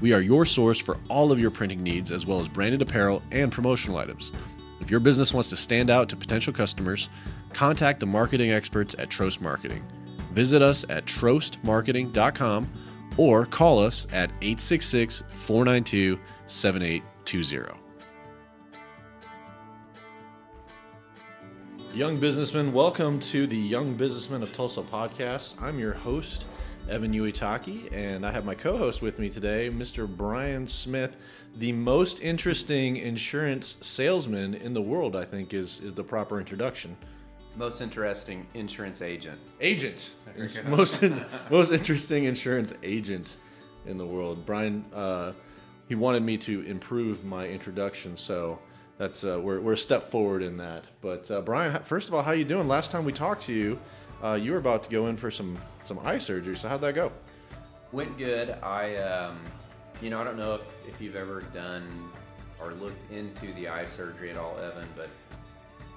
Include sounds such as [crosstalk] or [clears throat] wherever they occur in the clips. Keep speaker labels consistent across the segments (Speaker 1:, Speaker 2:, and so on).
Speaker 1: We are your source for all of your printing needs, as well as branded apparel and promotional items. If your business wants to stand out to potential customers, contact the marketing experts at Trost Marketing. Visit us at trostmarketing.com or call us at 866 492 7820. Young businessmen, welcome to the Young Businessmen of Tulsa podcast. I'm your host, Evan Uitaki, and I have my co host with me today, Mr. Brian Smith, the most interesting insurance salesman in the world, I think is, is the proper introduction.
Speaker 2: Most interesting insurance agent.
Speaker 1: Agent. [laughs] most, most interesting insurance agent in the world. Brian, uh, he wanted me to improve my introduction, so that's uh, we're, we're a step forward in that. But uh, Brian, first of all, how you doing? Last time we talked to you, uh, you were about to go in for some some eye surgery. So how'd that go?
Speaker 2: Went good. I, um, you know, I don't know if, if you've ever done or looked into the eye surgery at all, Evan, but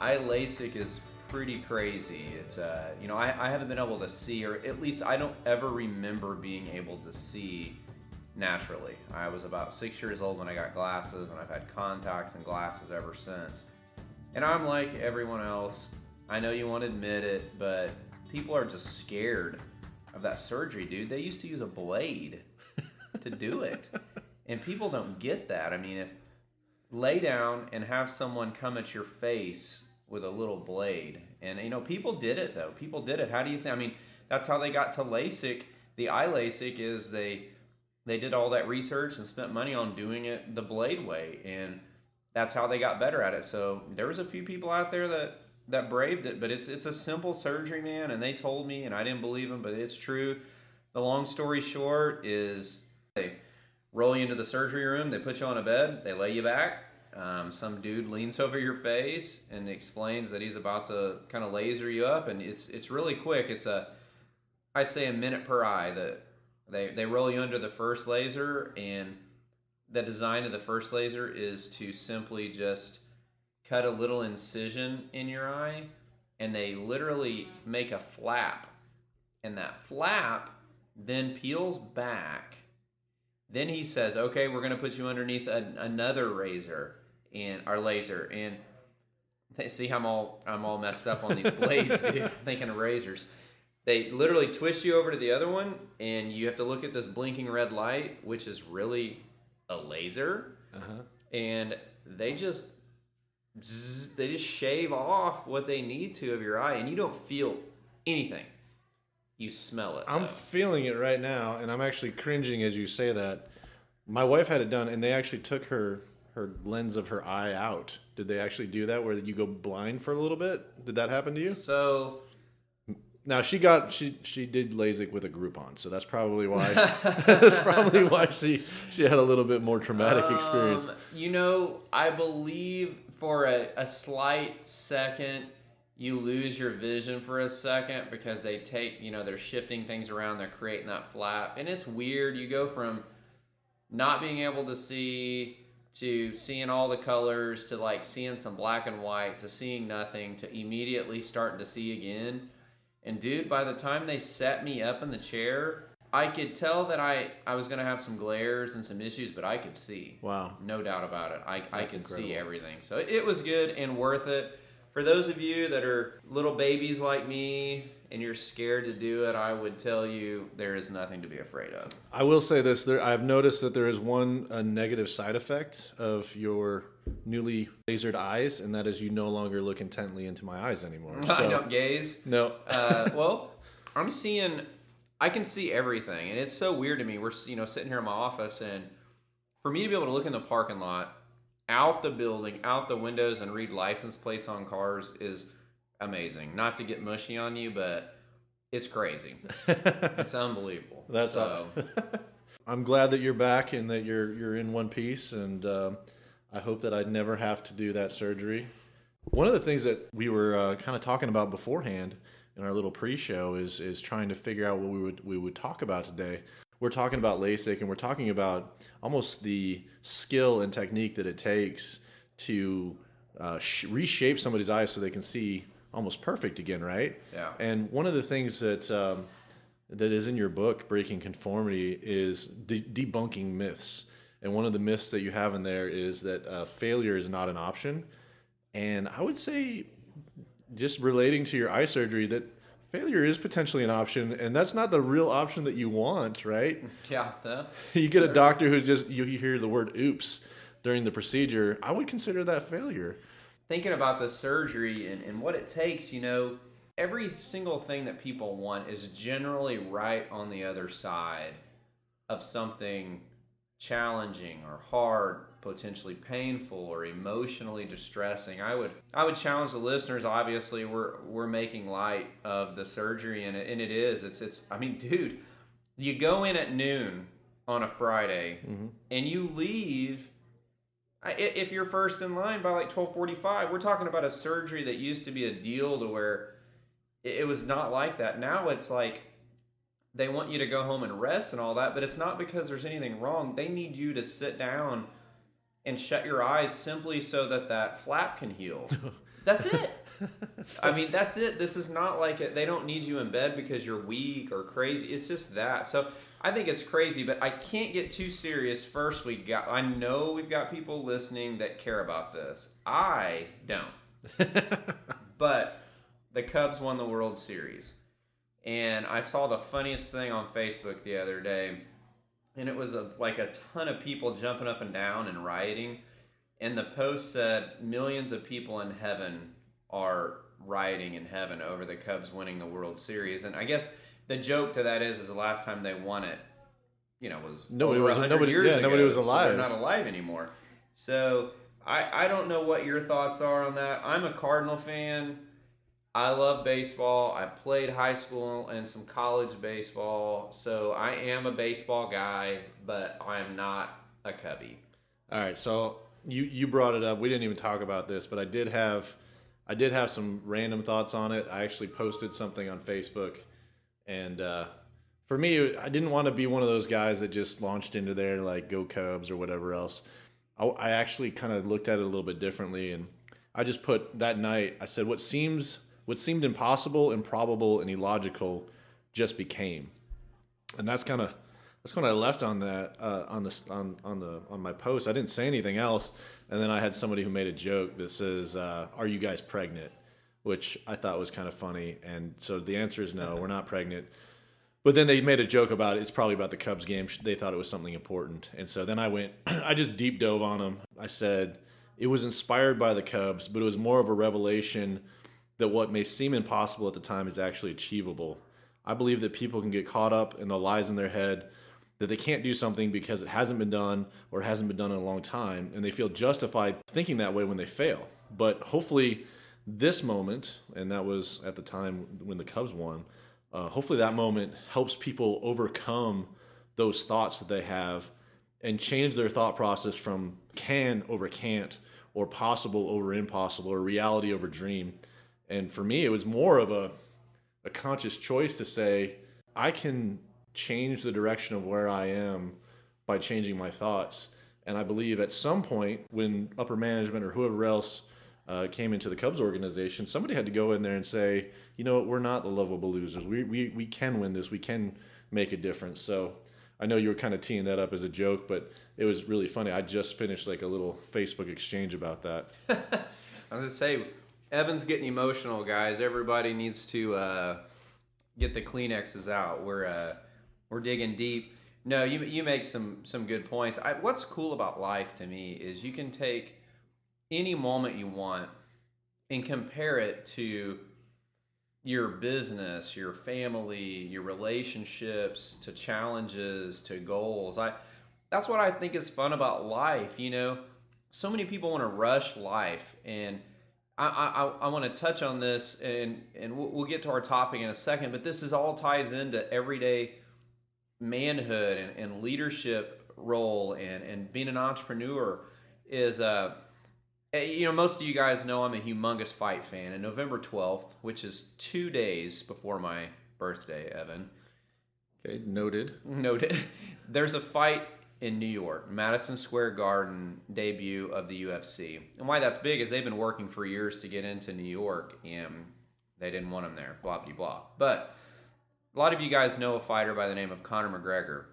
Speaker 2: eye LASIK is pretty crazy. It's, uh, you know, I, I haven't been able to see, or at least I don't ever remember being able to see naturally. I was about six years old when I got glasses, and I've had contacts and glasses ever since. And I'm like everyone else. I know you won't admit it, but people are just scared of that surgery, dude. They used to use a blade to do it. [laughs] And people don't get that. I mean, if lay down and have someone come at your face with a little blade. And you know, people did it though. People did it. How do you think? I mean, that's how they got to LASIK. The eye LASIK is they they did all that research and spent money on doing it the blade way and that's how they got better at it. So there was a few people out there that that braved it, but it's it's a simple surgery, man. And they told me, and I didn't believe them, but it's true. The long story short is they roll you into the surgery room, they put you on a bed, they lay you back. Um, some dude leans over your face and explains that he's about to kind of laser you up, and it's it's really quick. It's a I'd say a minute per eye. That they they roll you under the first laser, and the design of the first laser is to simply just cut a little incision in your eye and they literally make a flap. And that flap then peels back. Then he says okay we're going to put you underneath a, another razor and our laser. And see how I'm all I'm all messed up on these [laughs] blades dude. Thinking of razors. They literally twist you over to the other one and you have to look at this blinking red light which is really a laser. Uh-huh. and they just zzz, they just shave off what they need to of your eye, and you don't feel anything. You smell it.
Speaker 1: I'm
Speaker 2: though.
Speaker 1: feeling it right now, and I'm actually cringing as you say that. My wife had it done, and they actually took her her lens of her eye out. Did they actually do that, where you go blind for a little bit? Did that happen to you?
Speaker 2: So
Speaker 1: now she got she she did LASIK with a Groupon, so that's probably why [laughs] that's probably why she she had a little bit more traumatic
Speaker 2: um,
Speaker 1: experience.
Speaker 2: You know, I believe for a, a slight second you lose your vision for a second because they take you know they're shifting things around, they're creating that flap, and it's weird. You go from not being able to see to seeing all the colors to like seeing some black and white to seeing nothing to immediately starting to see again and dude, by the time they set me up in the chair, I could tell that I, I was going to have some glares and some issues, but I could see.
Speaker 1: Wow.
Speaker 2: No doubt about it. I, I could
Speaker 1: incredible.
Speaker 2: see everything. So it was good and worth it. For those of you that are little babies like me and you're scared to do it, I would tell you there is nothing to be afraid of.
Speaker 1: I will say this: there, I've noticed that there is one a negative side effect of your newly lasered eyes, and that is you no longer look intently into my eyes anymore. [laughs]
Speaker 2: I don't gaze.
Speaker 1: No.
Speaker 2: uh, well, I'm seeing. I can see everything, and it's so weird to me. We're you know sitting here in my office, and for me to be able to look in the parking lot, out the building, out the windows, and read license plates on cars is
Speaker 1: amazing.
Speaker 2: Not to get mushy on you, but it's crazy. [laughs] it's unbelievable.
Speaker 1: That's
Speaker 2: so. [laughs]
Speaker 1: I'm glad that you're back and that you're you're in one piece, and um, I hope that I never have to do that surgery. One of the things that we were uh, kind of talking about beforehand in our little pre-show is is trying to figure out what we would we would talk about today. We're talking about LASIK, and we're talking about almost the skill and technique that it takes to uh, sh- reshape somebody's eyes so they can see almost perfect again, right?
Speaker 2: Yeah.
Speaker 1: And one of the things that um, that is in your book, Breaking Conformity, is de- debunking myths. And one of the myths that you have in there is that uh, failure is not an option. And I would say, just relating to your eye surgery, that failure is potentially an option, and that's not the real option that you want, right? [laughs]
Speaker 2: Yeah. The, [laughs]
Speaker 1: you get a doctor who's just you hear the word "oops" during the procedure. I would consider that failure.
Speaker 2: Thinking about the surgery and, and what it takes, you know, every single thing that people want is generally right on the other side of something challenging or hard, potentially painful or emotionally distressing. I would I would challenge the listeners. Obviously, we're we're making light of the surgery, and it, and it is. It's it's. I mean, dude, you go in at noon on a Friday, mm-hmm. and you leave. I- If you're first in line by like twelve forty-five, we're talking about a surgery that used to be a deal to where it it was not like that. Now it's like they want you to go home and rest and all that, but it's not because there's anything wrong. They need you to sit down and shut your eyes simply so that that flap can heal. [laughs] That's it. [laughs] I mean, that's it. This is not like it. They don't need you in bed because you're weak or crazy. It's just that. So I think it's crazy, but I can't get too serious. First, we got. I know we've got people listening that care about this. I don't. [laughs] But the Cubs won the World Series. And I saw the funniest thing on Facebook the other day. And it was a, like a ton of people jumping up and down and rioting. And the post said millions of people in heaven are rioting in heaven over the Cubs winning the World Series. And I guess the joke to that is, is the last time they won it, you know, was
Speaker 1: Nobody was-
Speaker 2: 100
Speaker 1: nobody-
Speaker 2: years
Speaker 1: yeah, nobody
Speaker 2: ago,
Speaker 1: was
Speaker 2: so
Speaker 1: alive.
Speaker 2: they're not alive anymore. So I, I don't know what your thoughts are on that. I'm a Cardinal fan. I love baseball. I played high school and some college baseball, so I am a baseball guy, but I'm not a Cubby.
Speaker 1: All right, so you you brought it up. We didn't even talk about this, but I did have I did have some random thoughts on it. I actually posted something on Facebook, and uh, for me, I didn't want to be one of those guys that just launched into there like go Cubs or whatever else. I, I actually kind of looked at it a little bit differently, and I just put that night. I said what seems what seemed impossible, improbable, and illogical just became, and that's kind of that's of I left on that uh, on the on on the on my post. I didn't say anything else, and then I had somebody who made a joke that says, uh, "Are you guys pregnant?" Which I thought was kind of funny, and so the answer is no, we're not pregnant. But then they made a joke about it. It's probably about the Cubs game. They thought it was something important, and so then I went. [clears throat] I just deep dove on them. I said it was inspired by the Cubs, but it was more of a revelation that what may seem impossible at the time is actually achievable. I believe that people can get caught up in the lies in their head that they can't do something because it hasn't been done or it hasn't been done in a long time, and they feel justified thinking that way when they fail. But hopefully, this moment, and that was at the time when the Cubs won, uh, hopefully that moment helps people overcome those thoughts that they have and change their thought process from can over can't or possible over impossible or reality over dream. And for me, it was more of a, a conscious choice to say, I can change the direction of where I am by changing my thoughts. And I believe at some point, when upper management or whoever else uh, came into the Cubs organization, somebody had to go in there and say, you know, what, we're not the lovable losers. We, we, we can win this. We can make a difference. So I know you were kind of teeing that up as a joke, but it was really funny. I just finished like a little Facebook exchange about that. [laughs]
Speaker 2: I'm gonna say, Evan's getting emotional, guys. Everybody needs to uh, get the Kleenexes out. We're uh, we're digging deep. No, you you make some some good points. I, what's cool about life to me is you can take any moment you want and compare it to your business, your family, your relationships, to challenges, to goals. I that's what I think is fun about life. You know, so many people want to rush life, and I I, I want to touch on this, and and we'll, get to our topic in a second. But this is all ties into everyday manhood and, and leadership role and, and being an entrepreneur is uh Eh, you know most of you guys know i'm a humongous fight fan. And november 12th which is two days before my birthday evan.
Speaker 1: Okay, noted.
Speaker 2: noted. [laughs] There's a fight in new york madison square garden debut of the ufc and why that's big is they've been working for years to get into new york and they didn't want him there blah blah blah. But a lot of you guys know a fighter by the name of conor mcgregor.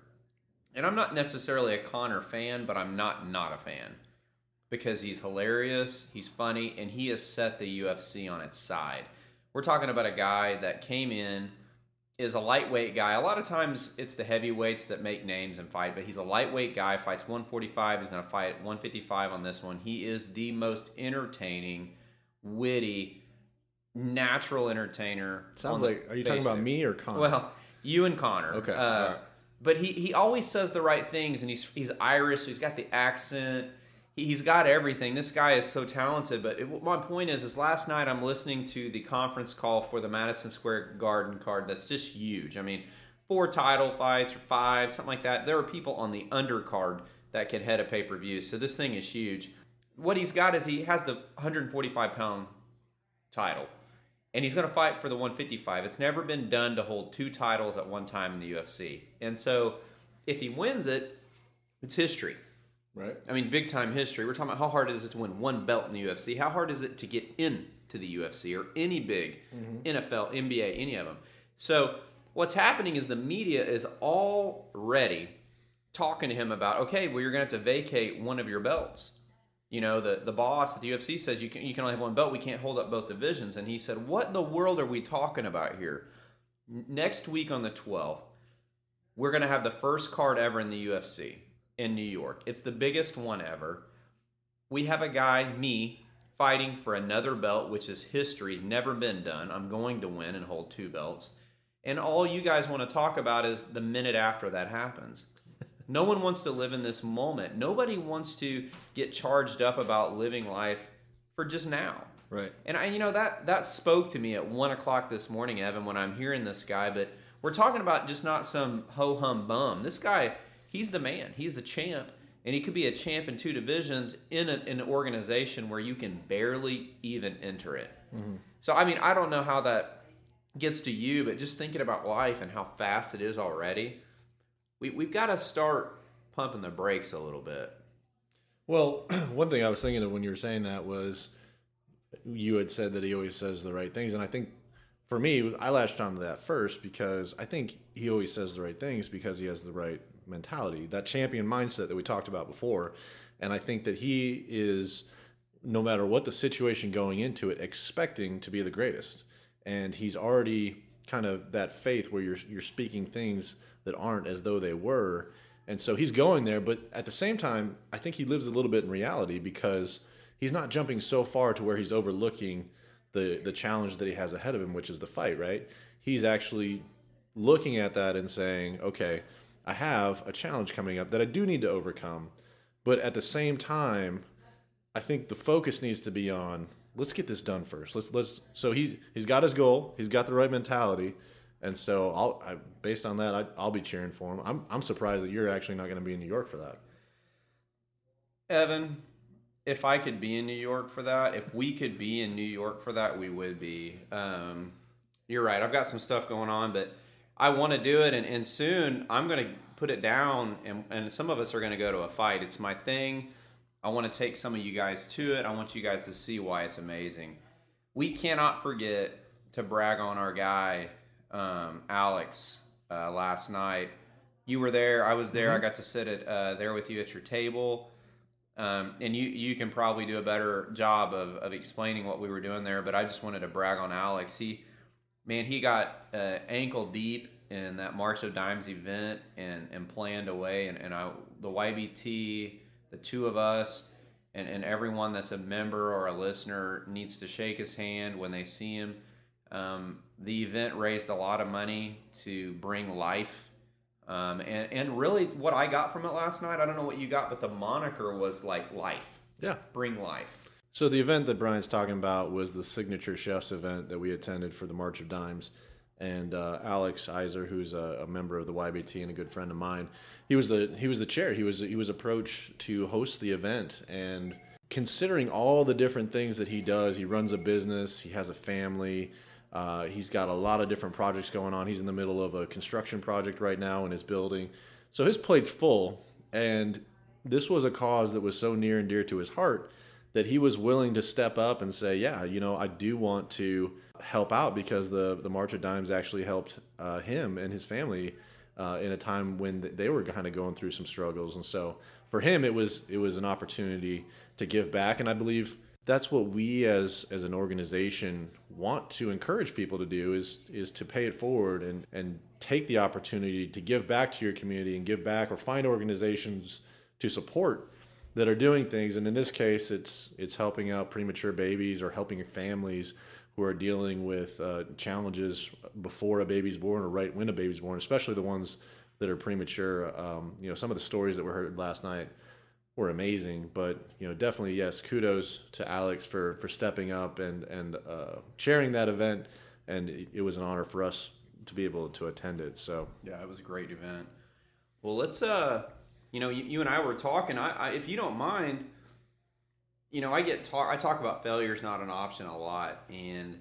Speaker 2: And i'm not necessarily a conor fan but i'm not not a fan because he's hilarious, he's funny, and he has set the UFC on its side. We're talking about a guy that came in, is a lightweight guy. A lot of times it's the heavyweights that make names and fight, but he's a lightweight guy, fights 145, he's going to fight 155 on this one. He is the most entertaining, witty, natural entertainer.
Speaker 1: Sounds like. Are you talking about me or Conor?
Speaker 2: Well, you and Conor.
Speaker 1: Okay,
Speaker 2: Uh,
Speaker 1: alright.
Speaker 2: But he, he always says the right things, and he's he's Irish, so he's got the accent. He, he's got everything. This guy is so talented. But it, my point is, is last night I'm listening to the conference call for the Madison Square Garden card. That's just huge. I mean, four title fights or five, something like that. There are people on the undercard that could head a pay per view. So this thing is huge. What he's got is he has the 145 pound title and he's going to fight for the 155. It's never been done to hold two titles at one time in the UFC. And so if he wins it, it's history.
Speaker 1: Right.
Speaker 2: I mean, big time history. We're talking about how hard is it to win one belt in the UFC? How hard is it to get into the UFC or any big mm-hmm. NFL, NBA, any of them? So what's happening is the media is already talking to him about, okay, well, you're going to have to vacate one of your belts. You know, the, the boss at the UFC says you can, you can only have one belt. We can't hold up both divisions. And he said, what in the world are we talking about here? Next week on the 12th, we're going to have the first card ever in the UFC in New York. It's the biggest one ever. We have a guy, me, fighting for another belt, which is history, never been done. I'm going to win and hold two belts. And all you guys want to talk about is the minute after that happens. No one wants to live in this moment. Nobody wants to get charged up about living life for just now.
Speaker 1: Right.
Speaker 2: And I, you know, that that spoke to me at one o'clock this morning, Evan, when I'm hearing this guy. But we're talking about just not some ho hum bum. This guy, he's the man. He's the champ, and he could be a champ in two divisions in, a, in an organization where you can barely even enter it. Mm-hmm. So I mean, I don't know how that gets to you, but just thinking about life and how fast it is already, we we've got to start pumping the brakes a little bit.
Speaker 1: Well, [clears throat] one thing I was thinking of when you were saying that was you had said that he always says the right things, and I think for me, I latched onto that first because I think he always says the right things because he has the right mentality, that champion mindset that we talked about before, and I think that he is, no matter what the situation going into it, expecting to be the greatest, and he's already kind of that faith where you're you're speaking things that aren't as though they were. And so he's going there, but at the same time, I think he lives a little bit in reality because he's not jumping so far to where he's overlooking the the challenge that he has ahead of him, which is the fight, right? He's actually looking at that and saying, "Okay, I have a challenge coming up that I do need to overcome." But at the same time, I think the focus needs to be on let's get this done first. Let's let's so he's he's got his goal, he's got the right mentality, and so I'll I, based on that I, I'll be cheering for him. I'm I'm surprised that you're actually not going to be in New York for that.
Speaker 2: Evan, if I could be in New York for that, if we could be in New York for that, we would be. Um, you're right. I've got some stuff going on, but I want to do it, and, and soon I'm going to put it down, and, and some of us are going to go to a fight. It's my thing. I want to take some of you guys to it. I want you guys to see why it's amazing. We cannot forget to brag on our guy, um, Alex, uh, last night. You were there. I was there. I got to sit at uh, there with you at your table. Um, and you you can probably do a better job of, of explaining what we were doing there. But I just wanted to brag on Alex. He, man, he got uh, ankle deep in that March of Dimes event and and planned away. And and I the YBT, the two of us, and and everyone that's a member or a listener needs to shake his hand when they see him. Um, the event raised a lot of money to bring life um, and, and really, what I got from it last night, I don't know what you got, but the moniker was like life.
Speaker 1: Yeah.
Speaker 2: Bring life.
Speaker 1: So the event that Brian's talking about was the signature chefs event that we attended for the March of Dimes, and uh, Alex Iser, who's a, a, member of the YBT and a good friend of mine, he was the he was the chair. He was he was approached to host the event, and considering all the different things that he does, he runs a business, he has a family. Uh, he's got a lot of different projects going on. He's in the middle of a construction project right now in his building. So his plate's full. And this was a cause that was so near and dear to his heart that he was willing to step up and say, Yeah, you know, I do want to help out because the, the March of Dimes actually helped uh, him and his family uh, in a time when they were kind of going through some struggles. And so for him, it was it was an opportunity to give back. And I believe that's what we as as an organization want to encourage people to do is is to pay it forward and and take the opportunity to give back to your community and give back or find organizations to support that are doing things and in this case it's it's helping out premature babies or helping families who are dealing with uh, challenges before a baby's born or right when a baby's born especially the ones that are premature um, you know some of the stories that were heard last night were amazing. But you know, definitely yes, kudos to Alex for for stepping up and and uh, chairing that event. And it was an honor for us to be able to attend it. So
Speaker 2: yeah, it was a great event. Well, let's uh, you know, you, you and I were talking. I, I, if you don't mind, you know, I get talk. I talk about failure is not an option a lot, and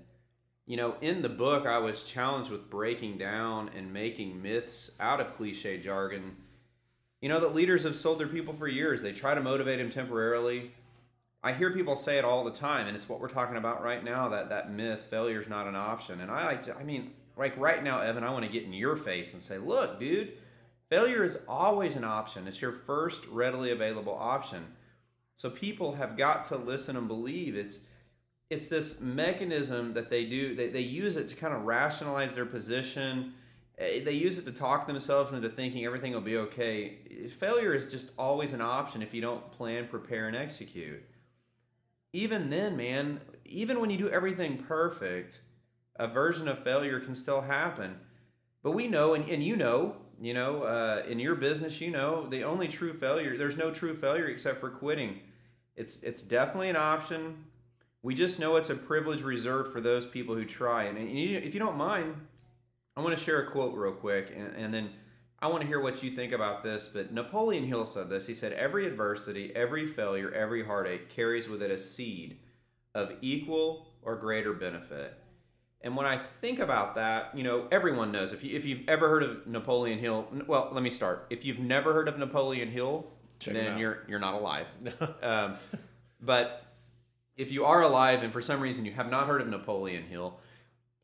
Speaker 2: you know, in the book, I was challenged with breaking down and making myths out of cliche jargon you know that leaders have sold their people for years. They try to motivate them temporarily. I hear people say it all the time, and it's what we're talking about right now. That that myth, failure is not an option. And I like to. I mean, like right now, Evan, I want to get in your face and say, look, dude, failure is always an option. It's your first readily available option. So people have got to listen and believe it's it's this mechanism that they do. They, they use it to kind of rationalize their position Eh, they use it to talk themselves into thinking everything will be okay. Failure is just always an option if you don't plan, prepare, and execute. Even then, man, even when you do everything perfect, a version of failure can still happen. But we know, and, and you know, you know, uh, in your business, you know, the only true failure, there's no true failure except for quitting. It's it's definitely an option. We just know it's a privilege reserved for those people who try. And, and you, if you don't mind, I want to share a quote real quick, and, and then I want to hear what you think about this. But Napoleon Hill said this. He said, Every adversity, every failure, every heartache carries with it a seed of equal or greater benefit. And when I think about that, you know, everyone knows if you if you've ever heard of Napoleon Hill, well, let me start. If you've never heard of Napoleon Hill, Check then you're you're not alive. [laughs] um, but if you are alive and for some reason you have not heard of Napoleon Hill,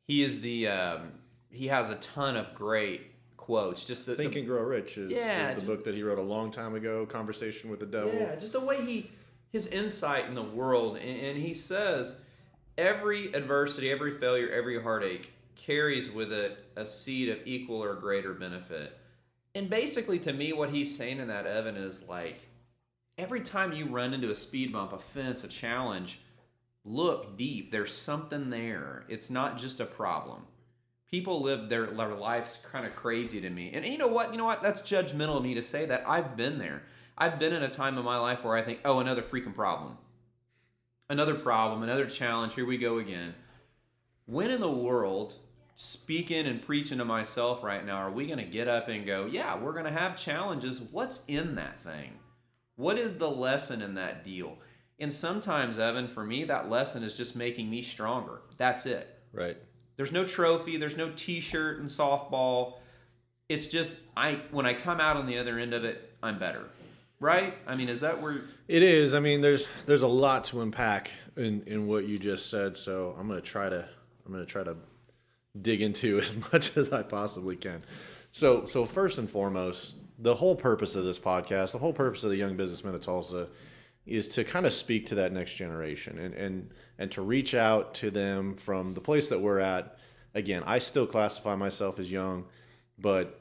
Speaker 2: he is the um, he has a ton of great quotes. Just the,
Speaker 1: Think the, and Grow Rich is, yeah, is the book that he wrote a long time ago. Conversation with the Devil.
Speaker 2: Yeah, just the way he his insight in the world, and, and he says every adversity, every failure, every heartache carries with it a seed of equal or greater benefit. And basically, to me, what he's saying in that, Evan, is like every time you run into a speed bump, a fence, a challenge, look deep. There's something there. It's not just a problem people live their, their lives kind of crazy to me. And you know what? You know what? That's judgmental of me to say that. I've been there. I've been in a time in my life where I think, oh, another freaking problem. Another problem, another challenge. Here we go again. When in the world, speaking and preaching to myself right now, are we going to get up and go, yeah, we're going to have challenges? What's in that thing? What is the lesson in that deal? And sometimes, Evan, for me, that lesson is just making me stronger. That's it.
Speaker 1: Right.
Speaker 2: There's no trophy, there's no t-shirt and softball. It's just I when I come out on the other end of it, I'm better. Right? I mean, is that where
Speaker 1: It is. I mean, there's there's a lot to unpack in in what you just said, so I'm to try to I'm to try to dig into [laughs] as much as I possibly can. So so first and foremost, the whole purpose of this podcast, the whole purpose of the Young Businessmen of Tulsa is to kind of speak to that next generation and and and to reach out to them from the place that we're at. Again, I still classify myself as young, but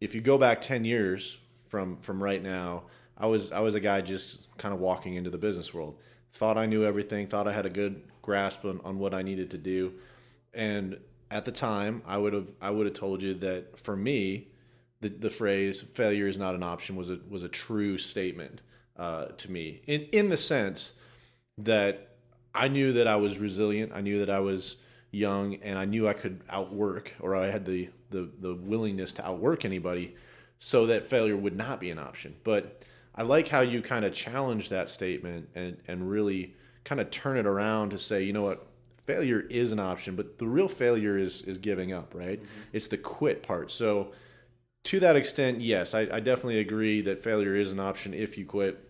Speaker 1: if you go back 10 years from from right now, I was I was a guy just kind of walking into the business world. Thought I knew everything, thought I had a good grasp on, on what I needed to do. And at the time, I would have I would have told you that for me, the, the phrase failure is not an option was a was a true statement uh, to me in in the sense that I knew that I was resilient. I knew that I was young and I knew I could outwork or I had the, the, the willingness to outwork anybody so that failure would not be an option. But I like how you kind of challenge that statement and, and really kind of turn it around to say, you know what, failure is an option, but the real failure is is giving up, right? Mm-hmm. It's the quit part. So to that extent, yes, I, I definitely agree that failure is an option if you quit.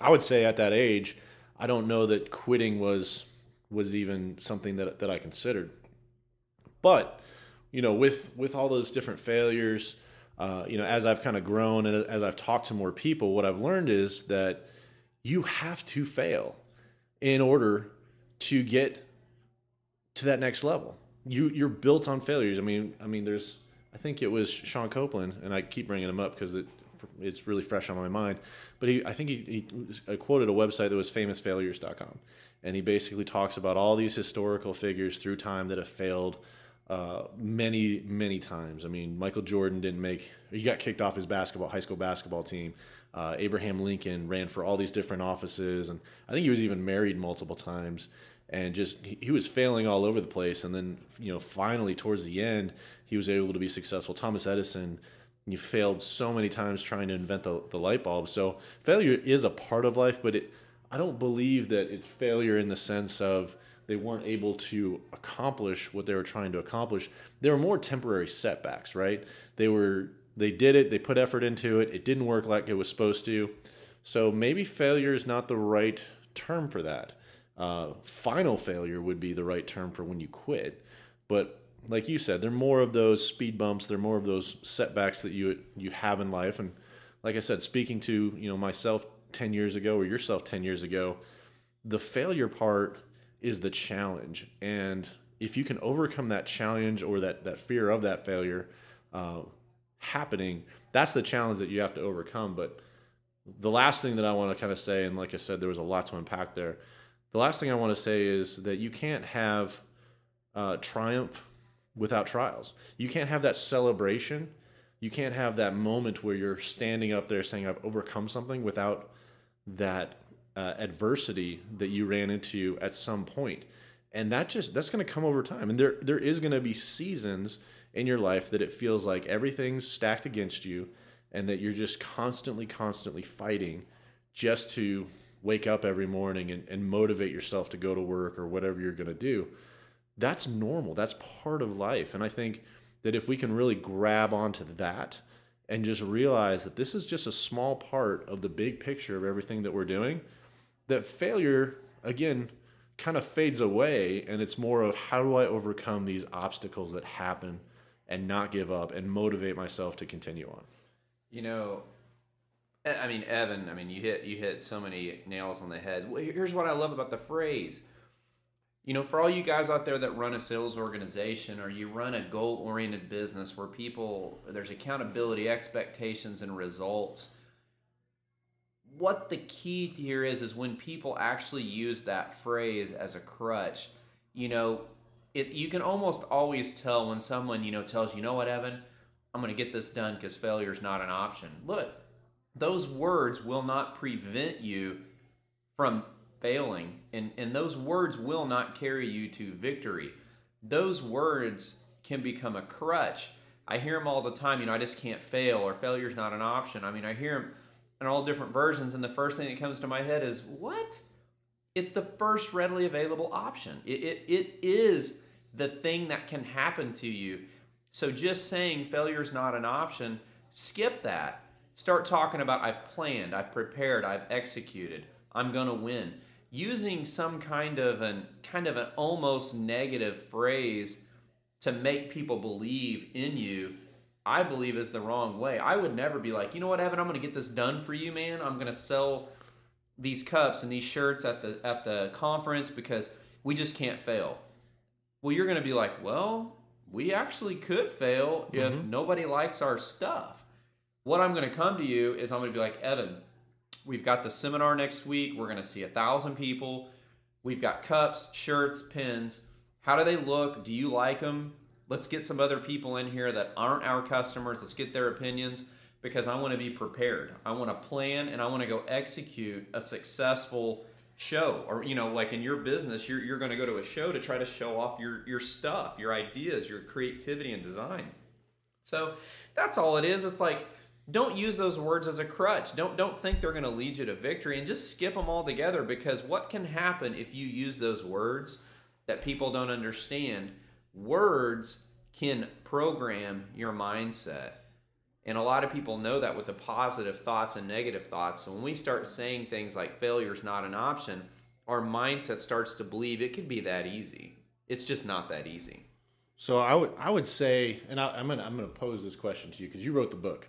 Speaker 1: I would say at that age, I don't know that quitting was was even something that that I considered. But you know, with with all those different failures, uh, you know, as I've kind of grown and as I've talked to more people, what I've learned is that you have to fail in order to get to that next level. You you're built on failures. I mean, I mean, there's I think it was Sean Copeland, and I keep bringing him up because it it's really fresh on my mind. But he, I think he, he quoted a website that was famousfailures.com, and he basically talks about all these historical figures through time that have failed uh, many, many times. I mean, Michael Jordan didn't make, he got kicked off his basketball, high school basketball team. Uh, Abraham Lincoln ran for all these different offices, and I think he was even married multiple times. And just he, he was failing all over the place, and then you know finally towards the end he was able to be successful. Thomas Edison, you failed so many times trying to invent the, the light bulb. So failure is a part of life, but it I don't believe that it's failure in the sense of they weren't able to accomplish what they were trying to accomplish. They were more temporary setbacks, right? They were they did it, they put effort into it, it didn't work like it was supposed to. So maybe failure is not the right term for that. Uh, final failure would be the right term for when you quit. But like you said, they're more of those speed bumps. They're more of those setbacks that you you have in life. And like I said, speaking to you know myself ten years ago or yourself ten years ago, the failure part is the challenge. And if you can overcome that challenge or that, that fear of that failure uh, happening, that's the challenge that you have to overcome. But the last thing that I want to kind of say, and like I said, there was a lot to unpack there. The last thing I want to say is that you can't have uh, triumph without trials. You can't have that celebration. You can't have that moment where you're standing up there saying, I've overcome something without that uh, adversity that you ran into at some point. And that just that's going to come over time. And there there is going to be seasons in your life that it feels like everything's stacked against you and that you're just constantly constantly fighting just to wake up every morning and, and motivate yourself to go to work or whatever you're going to do. That's normal. That's part of life. And i think that if we can really grab onto that and just realize that this is just a small part of the big picture of everything that we're doing that failure again kind of fades away and it's more of how do I overcome these obstacles that happen and not give up and motivate myself to continue on.
Speaker 2: You know, I mean, Evan, I mean, you hit you hit so many nails on the head. Here's what I love about the phrase. You know, for all you guys out there that run a sales organization or you run a goal-oriented business where people there's accountability, expectations and results what the key here is is when people actually use that phrase as a crutch you know it you can almost always tell when someone you know tells you know what evan? I'm going to get this done because failure is not an option. Look those words will not prevent you from failing and and those words will not carry you to victory. Those words can become a crutch. I hear them all the time you know i just can't fail or failure's not an option. I mean i hear them and all different versions, and the first thing that comes to my head is what? It's the first readily available option. It, it, it is the thing that can happen to you. So just saying failure is not an option, skip that. Start talking about I've planned, I've prepared, I've executed, I'm to win. Using some kind of an kind of an almost negative phrase to make people believe in you I believe is the wrong way. I would never be like, you know what, Evan, I'm going to get this done for you, man. I'm going to sell these cups and these shirts at the at the conference because we just can't fail. Well, you're going to be like, well, we actually could fail if mm-hmm. nobody likes our stuff. What I'm going to come to you is I'm going to be like, Evan, we've got the seminar next week. We're going to see a thousand people. We've got cups, shirts, pins. How do they look? Do you like them? Let's get some other people in here that aren't our customers. Let's get their opinions because I want to be prepared. I want to plan and I want to go execute a successful show or you know like in your business you're, you're going to go to a show to try to show off your your stuff your ideas your creativity and design so that's all it is it's like don't use those words as a crutch don't don't think they're going to lead you to victory and just skip them all together because what can happen if you use those words that people don't understand words can program your mindset and a lot of people know that with the positive thoughts and negative thoughts. So when we start saying things like failure is not an option, our mindset starts to believe it could be that easy. It's just not that easy.
Speaker 1: So I would I would say, and I, am gonna I'm gonna pose this question to you because you wrote the book.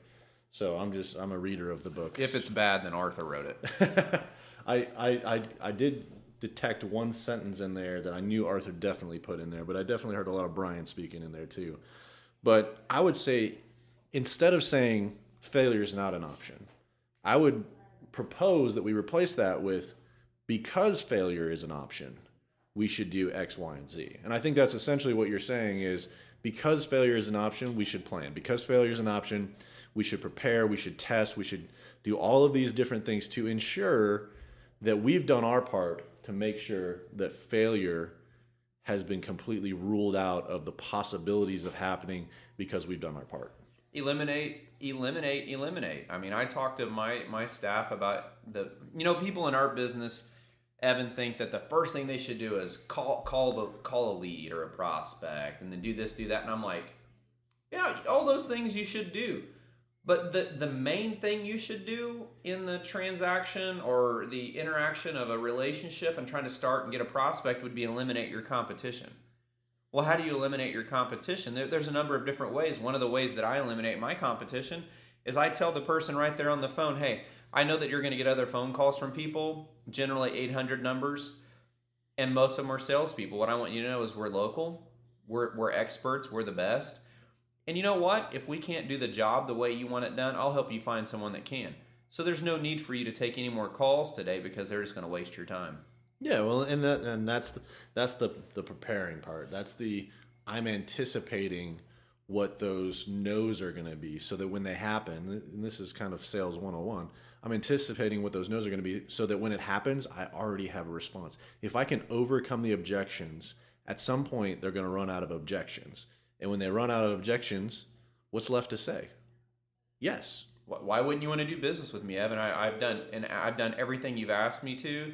Speaker 1: So I'm just I'm a reader of the book.
Speaker 2: If it's bad, then Arthur wrote it. [laughs]
Speaker 1: I, I I I did detect one sentence in there that I knew Arthur definitely put in there, but I definitely heard a lot of Brian speaking in there too. But I would say instead of saying failure is not an option, I would propose that we replace that with because failure is an option, we should do X, Y, and Z. And I think that's essentially what you're saying is because failure is an option, we should plan. Because failure is an option, we should prepare, we should test, we should do all of these different things to ensure that we've done our part to make sure that failure has been completely ruled out of the possibilities of happening because we've done our part.
Speaker 2: Eliminate eliminate eliminate. I mean i talked to my my staff about the you know people in our business evan think that the first thing they should do is call call the call a lead or a prospect and then do this do that. And i'm like yeah all those things you should do but the the main thing you should do in the transaction or the interaction of a relationship and trying to start and get a prospect would be eliminate your competition well, how do you eliminate your competition? There, there's a number of different ways. One of the ways that I eliminate my competition is I tell the person right there on the phone, hey, I know that you're going to get other phone calls from people, generally 800 numbers, and most of them are salespeople. What I want you to know is we're local, we're, we're experts, we're the best. And you know what? If we can't do the job the way you want it done, I'll help you find someone that can. So there's no need for you to take any more calls today because they're just going to waste your time.
Speaker 1: Yeah, well, and that and that's the that's the the preparing part. That's the I'm anticipating what those no's are going to be so that when they happen, and this is kind of sales 101, I'm anticipating what those no's are going to be so that when it happens, I already have a response. If I can overcome the objections, at some point they're going to run out of objections. And when they run out of objections, what's left to say? Yes.
Speaker 2: Why wouldn't you want to do business with me, Evan? I, I've done and I've done everything you've asked me to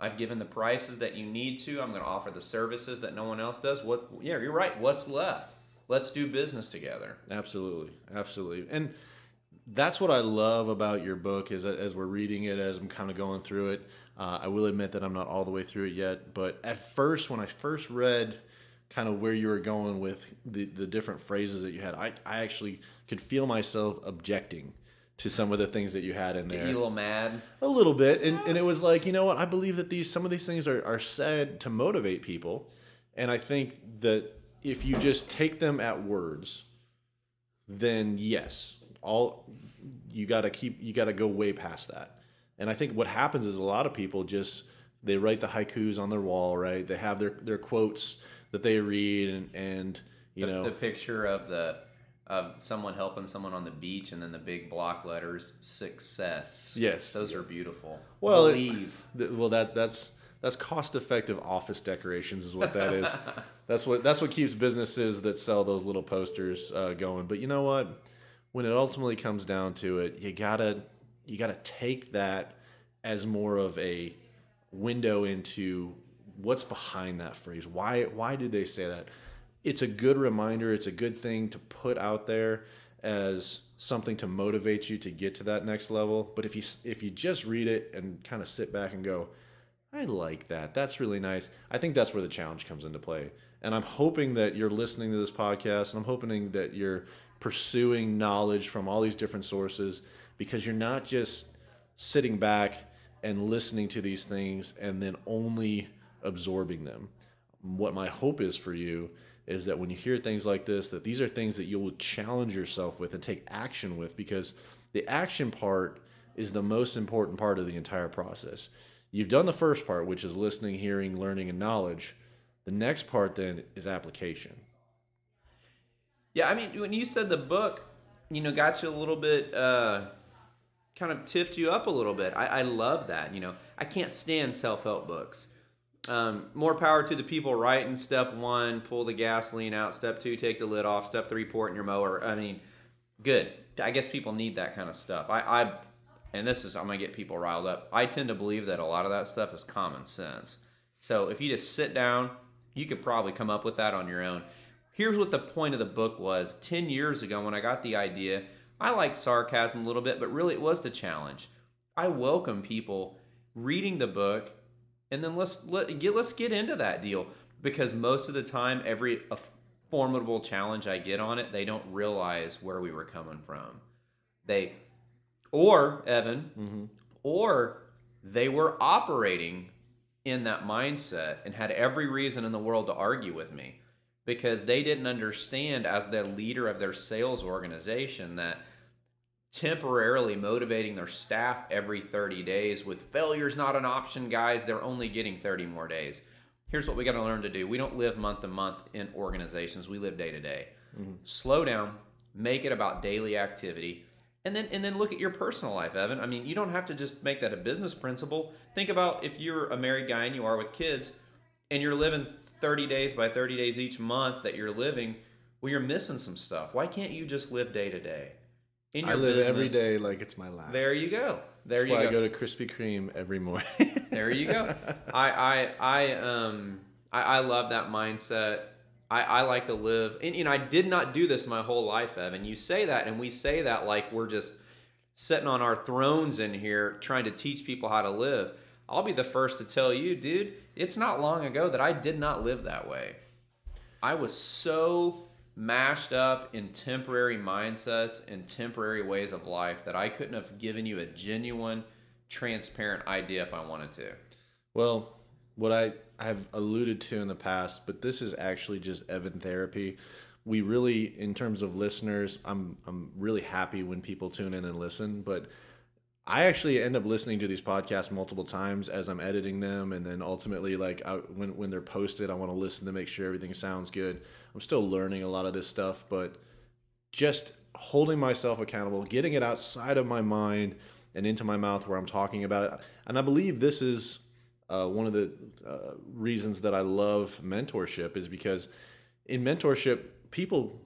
Speaker 2: I've given the prices that you need to. I'm going to offer the services that no one else does. What? Yeah, you're right. What's left? Let's do business together.
Speaker 1: Absolutely, absolutely. And that's what I love about your book is that as we're reading it, as I'm kind of going through it. Uh, I will admit that I'm not all the way through it yet, but at first, when I first read kind of where you were going with the, the different phrases that you had, I, I actually could feel myself objecting to some of the things that you had in there.
Speaker 2: Get you a little mad?
Speaker 1: A little bit. And, and it was like, you know what? I believe that these some of these things are, are said to motivate people. And I think that if you just take them at words, then yes, all you got to keep you got to go way past that. And I think what happens is a lot of people just they write the haikus on their wall, right? They have their their quotes that they read and and you
Speaker 2: the,
Speaker 1: know.
Speaker 2: the picture of the of someone helping someone on the beach and then the big block letters success.
Speaker 1: Yes.
Speaker 2: Those are beautiful.
Speaker 1: Well believe. it, well that that's that's cost effective office decorations is what that is. [laughs] That's what that's what keeps businesses that sell those little posters uh, going. But you know what? When it ultimately comes down to it you gotta you gotta take that as more of a window into what's behind that phrase why why do they say that it's a good reminder. It's a good thing to put out there as something to motivate you to get to that next level. But if you if you just read it and kind of sit back and go, I like that. That's really nice. I think that's where the challenge comes into play. And I'm hoping that you're listening to this podcast and I'm hoping that you're pursuing knowledge from all these different sources because you're not just sitting back and listening to these things and then only absorbing them. What my hope is for you is that when you hear things like this, that these are things that you will challenge yourself with and take action with because the action part is the most important part of the entire process. You've done the first part, which is listening, hearing, learning, and knowledge. The next part then is application.
Speaker 2: Yeah, I mean, when you said the book, you know, got you a little bit, uh, kind of tipped you up a little bit. I, I love that. You know, I can't stand self help books. Um, more power to the people right? In step one, pull the gasoline out. Step two, take the lid off. Step three, pour it in your mower. I mean, good. I guess people need that kind of stuff. I, I and this is I'm gonna get people riled up. I tend to believe that a lot of that stuff is common sense. So if you just sit down, you could probably come up with that on your own. Here's what the point of the book was. Ten years ago, when I got the idea, I like sarcasm a little bit, but really it was the challenge. I welcome people reading the book, and then let's let get let's get into that deal because most of the time, every a formidable challenge I get on it, they don't realize where we were coming from. They or Evan, mm-hmm. or they were operating in that mindset and had every reason in the world to argue with me because they didn't understand as the leader of their sales organization that temporarily motivating their staff every 30 days. With failure's not an option guys they're only getting 30 more days. Here's what we got to learn to do. We don't live month to month in organizations. We live day to day. Mm-hmm. slow down make it about daily activity and then and then look at your personal life evan. I mean you don't have to just make that a business principle. Think about if you're a married guy and you are with kids and you're living 30 days by 30 days each month that you're living well you're missing some stuff. Why can't you just live day to day
Speaker 1: in your I live business. every day like it's my last.
Speaker 2: There you go. There
Speaker 1: That's
Speaker 2: you
Speaker 1: why
Speaker 2: go.
Speaker 1: I go to Krispy Kreme every morning. [laughs]
Speaker 2: there you go. I I I um I, I love that mindset. I, I like to live and you know I did not do this my whole life, Evan. You say that and we say that like we're just sitting on our thrones in here trying to teach people how to live. I'll be the first to tell you, dude, it's not long ago that I did not live that way. I was so mashed up in temporary mindsets and temporary ways of life that I couldn't have given you a genuine, transparent idea if I wanted to.
Speaker 1: Well, what I have alluded to in the past, but this is actually just Evan therapy. We really, in terms of listeners, I'm I'm really happy when people tune in and listen, but I actually end up listening to these podcasts multiple times as I'm editing them, and then ultimately, like I, when when they're posted, I want to listen to make sure everything sounds good. I'm still learning a lot of this stuff, but just holding myself accountable, getting it outside of my mind and into my mouth where I'm talking about it. And I believe this is uh, one of the uh, reasons that I love mentorship is because in mentorship, people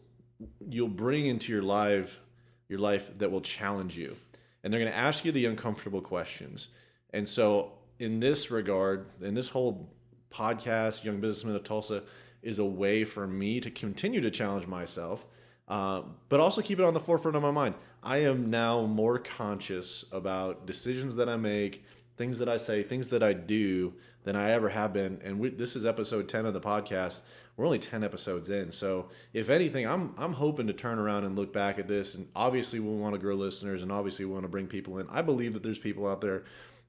Speaker 1: you'll bring into your life your life that will challenge you and they're going to ask you the uncomfortable questions and so in this regard in this whole podcast young businessman of tulsa is a way for me to continue to challenge myself, uh, but also keep it on the forefront of my mind. I am now more conscious about decisions that I make, things that I say, things that I do than I ever have been. And we, this is episode 10 of the podcast. We're only 10 episodes in. So if anything, I'm, I'm hoping to turn around and look back at this. And obviously we want to grow listeners and obviously we want to bring people in. I believe that there's people out there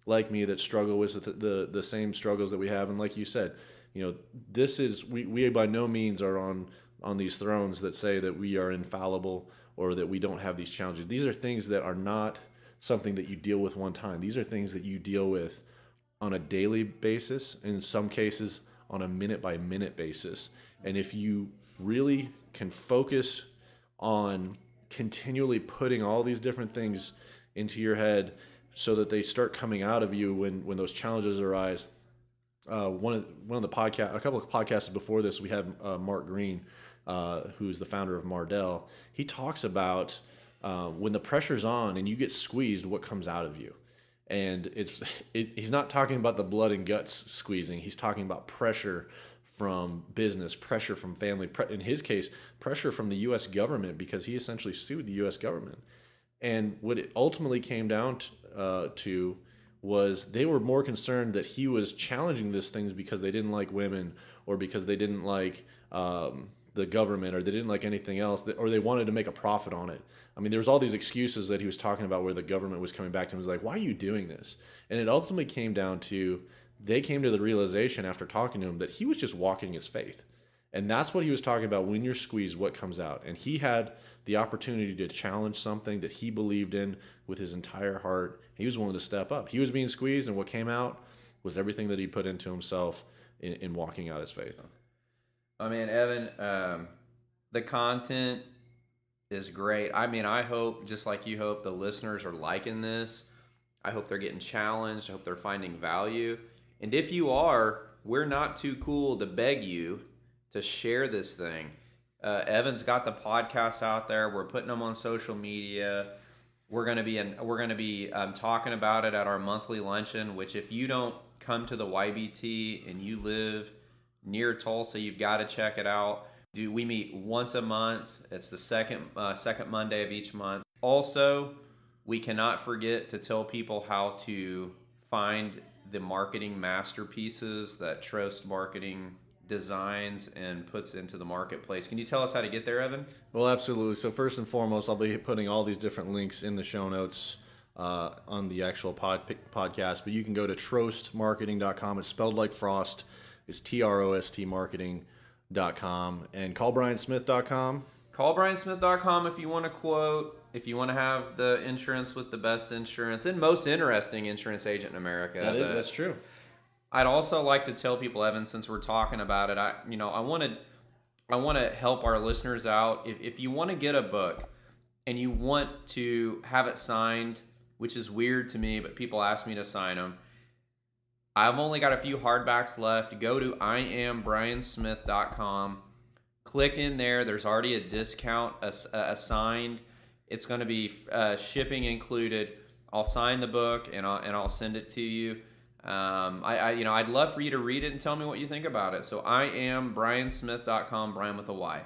Speaker 1: like me that struggle with the, the, the same struggles that we have. And like you said, you know, this is we, we by no means are on on these thrones that say that we are infallible or that we don't have these challenges. These are things that are not something that you deal with one time. These are things that you deal with on a daily basis, in some cases on a minute by minute basis. And if you really can focus on continually putting all these different things into your head so that they start coming out of you when when those challenges arise uh, one of one of the podcast, a couple of podcasts before this, we had uh, Mart Green, uh, who's the founder of Mardel. He talks about uh, when the pressure's on and you get squeezed, what comes out of you. And it's [laughs] it, he's not talking about the blood and guts squeezing. He's talking about pressure from business, pressure from family. Pre- in his case, pressure from the U.S. government because he essentially sued the U.S. government. And what it ultimately came down uh, to was they were more concerned that he was challenging these things because they didn't like women or because they didn't like um, the government or they didn't like anything else or they wanted to make a profit on it. I mean, there was all these excuses that he was talking about where the government was coming back to him was like, why are you doing this? And it ultimately came down to they came to the realization after talking to him that he was just walking his faith. And that's what he was talking about when you're squeezed, what comes out. And he had the opportunity to challenge something that he believed in with his entire heart. He was willing to step up. He was being squeezed, and what came out was everything that he put into himself in, in walking out his faith.
Speaker 2: I mean, Evan, um, the content is great. I mean, I hope, just like you hope, the listeners are liking this. I hope they're getting challenged. I hope they're finding value. And if you are, we're not too cool to beg you to share this thing. Uh, Evan's got the podcast out there. We're putting them on social media. We're gonna be in, we're gonna be um, talking about it at our monthly luncheon. Which, if you don't come to the YBT and you live near Tulsa, you've got to check it out. Do we meet once a month? It's the second uh, second Monday of each month. Also, we cannot forget to tell people how to find the marketing masterpieces that Trost Marketing designs and puts into the marketplace. Can you tell us how to get there, Evan?
Speaker 1: Well, absolutely. So first and foremost, I'll be putting all these different links in the show notes uh, on the actual pod, podcast. But you can go to trostmarketing.com. It's spelled like frost. It's T R O S T marketing.com and callbriansmith.com.
Speaker 2: Callbriansmith.com if you want to quote. If you want to have the insurance with the best insurance and most interesting insurance agent in America.
Speaker 1: That is, that's true.
Speaker 2: I'd also like to tell people, Evan, since we're talking about it, I you know I want to I want to help our listeners out. If if you want to get a book and you want to have it signed, which is weird to me, but people ask me to sign them. I've only got a few hardbacks left. Go to iambriansmith.com. Click in there. There's already a discount assigned. It's going to be uh, shipping included. I'll sign the book and I'll, and I'll send it to you. Um, I, I, you know, I'd love for you to read it and tell me what you think about it. So I am briansmith.com, Brian with a Y.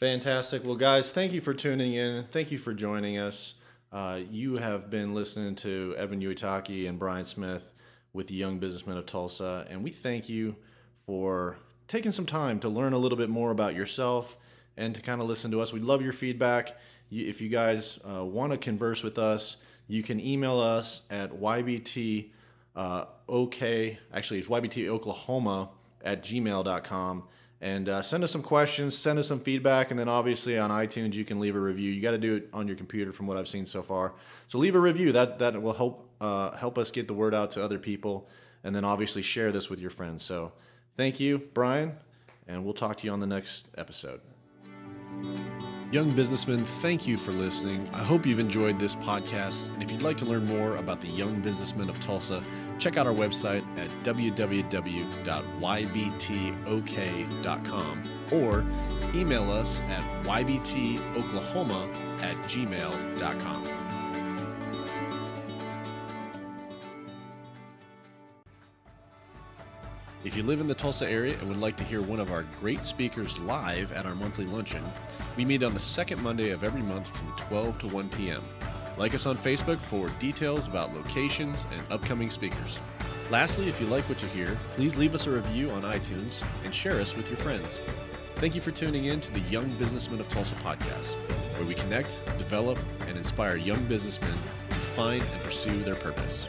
Speaker 1: Fantastic. Well, guys, thank you for tuning in. Thank you for joining us. Uh, you have been listening to Evan Uitaki and Brian Smith with the Young Businessmen of Tulsa, and we thank you for taking some time to learn a little bit more about yourself and to kind of listen to us. We love your feedback. If you guys uh, want to converse with us, you can email us at YBT uh, OK, actually, it's YBT Oklahoma at gmail.com. And uh, send us some questions, send us some feedback, and then obviously on iTunes you can leave a review. You got to do it on your computer, from what I've seen so far. So leave a review. That that will help uh, help us get the word out to other people, and then obviously share this with your friends. So thank you, Brian, and we'll talk to you on the next episode. Young businessmen, thank you for listening. I hope you've enjoyed this podcast. And if you'd like to learn more about the young businessmen of Tulsa, check out our website at www.ybtok.com or email us at ybtoklahoma at gmail.com. If you live in the Tulsa area and would like to hear one of our great speakers live at our monthly luncheon, we meet on the second Monday of every month from 12 to 1 p.m. Like us on Facebook for details about locations and upcoming speakers. Lastly, if you like what you hear, please leave us a review on iTunes and share us with your friends. Thank you for tuning in to the Young Businessmen of Tulsa podcast, where we connect, develop, and inspire young businessmen to find and pursue their purpose.